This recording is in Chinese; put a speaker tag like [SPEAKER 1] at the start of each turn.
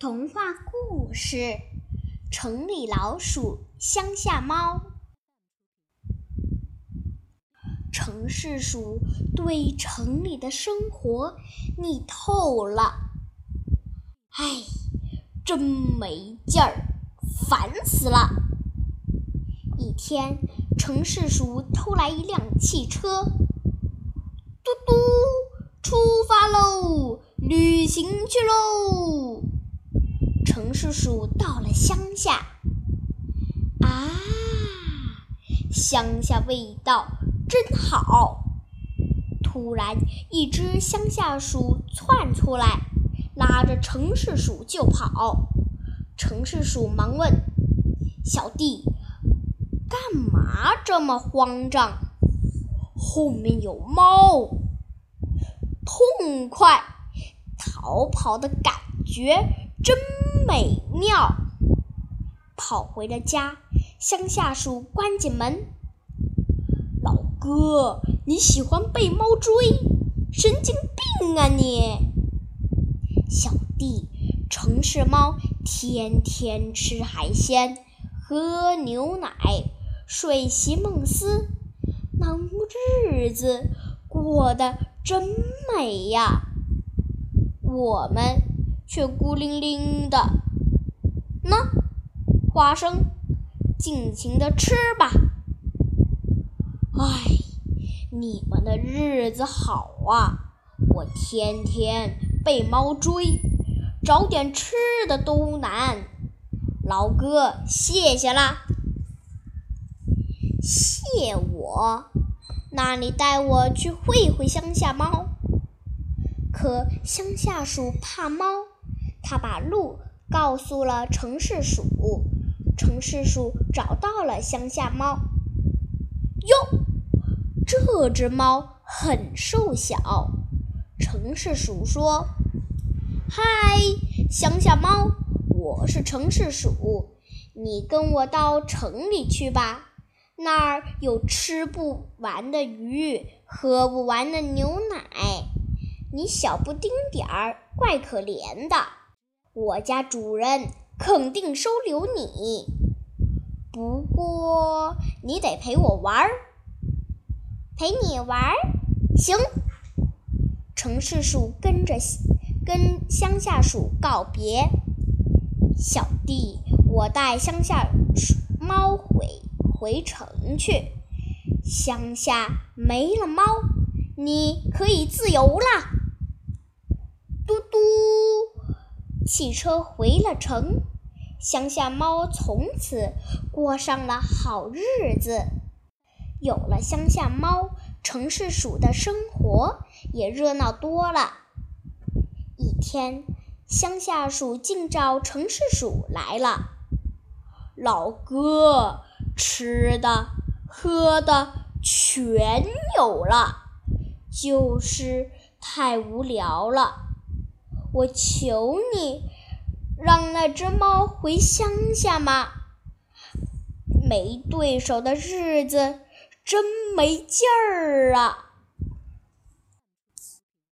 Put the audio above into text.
[SPEAKER 1] 童话故事：城里老鼠，乡下猫。城市鼠对城里的生活腻透了，哎，真没劲儿，烦死了！一天，城市鼠偷来一辆汽车，嘟嘟，出发喽，旅行去喽！城市鼠到了乡下，啊，乡下味道真好。突然，一只乡下鼠窜出来，拉着城市鼠就跑。城市鼠忙问：“小弟，干嘛这么慌张？”后面有猫，痛快，逃跑的感觉。真美妙！跑回了家，乡下鼠关紧门。老哥，你喜欢被猫追？神经病啊你！小弟，城市猫天天吃海鲜，喝牛奶，睡席梦思，那日子过得真美呀！我们。却孤零零的。喏，花生，尽情的吃吧。唉，你们的日子好啊，我天天被猫追，找点吃的都难。老哥，谢谢啦。谢我？那你带我去会会乡下猫。可乡下鼠怕猫。他把路告诉了城市鼠，城市鼠找到了乡下猫。哟，这只猫很瘦小。城市鼠说：“嗨，乡下猫，我是城市鼠，你跟我到城里去吧，那儿有吃不完的鱼，喝不完的牛奶。你小不丁点儿，怪可怜的。”我家主人肯定收留你，不过你得陪我玩儿。陪你玩儿，行。城市鼠跟着跟乡下鼠告别，小弟，我带乡下鼠猫回回城去。乡下没了猫，你可以自由啦。嘟嘟。汽车回了城，乡下猫从此过上了好日子。有了乡下猫，城市鼠的生活也热闹多了。一天，乡下鼠竟找城市鼠来了：“老哥，吃的喝的全有了，就是太无聊了。”我求你，让那只猫回乡下嘛！没对手的日子真没劲儿啊！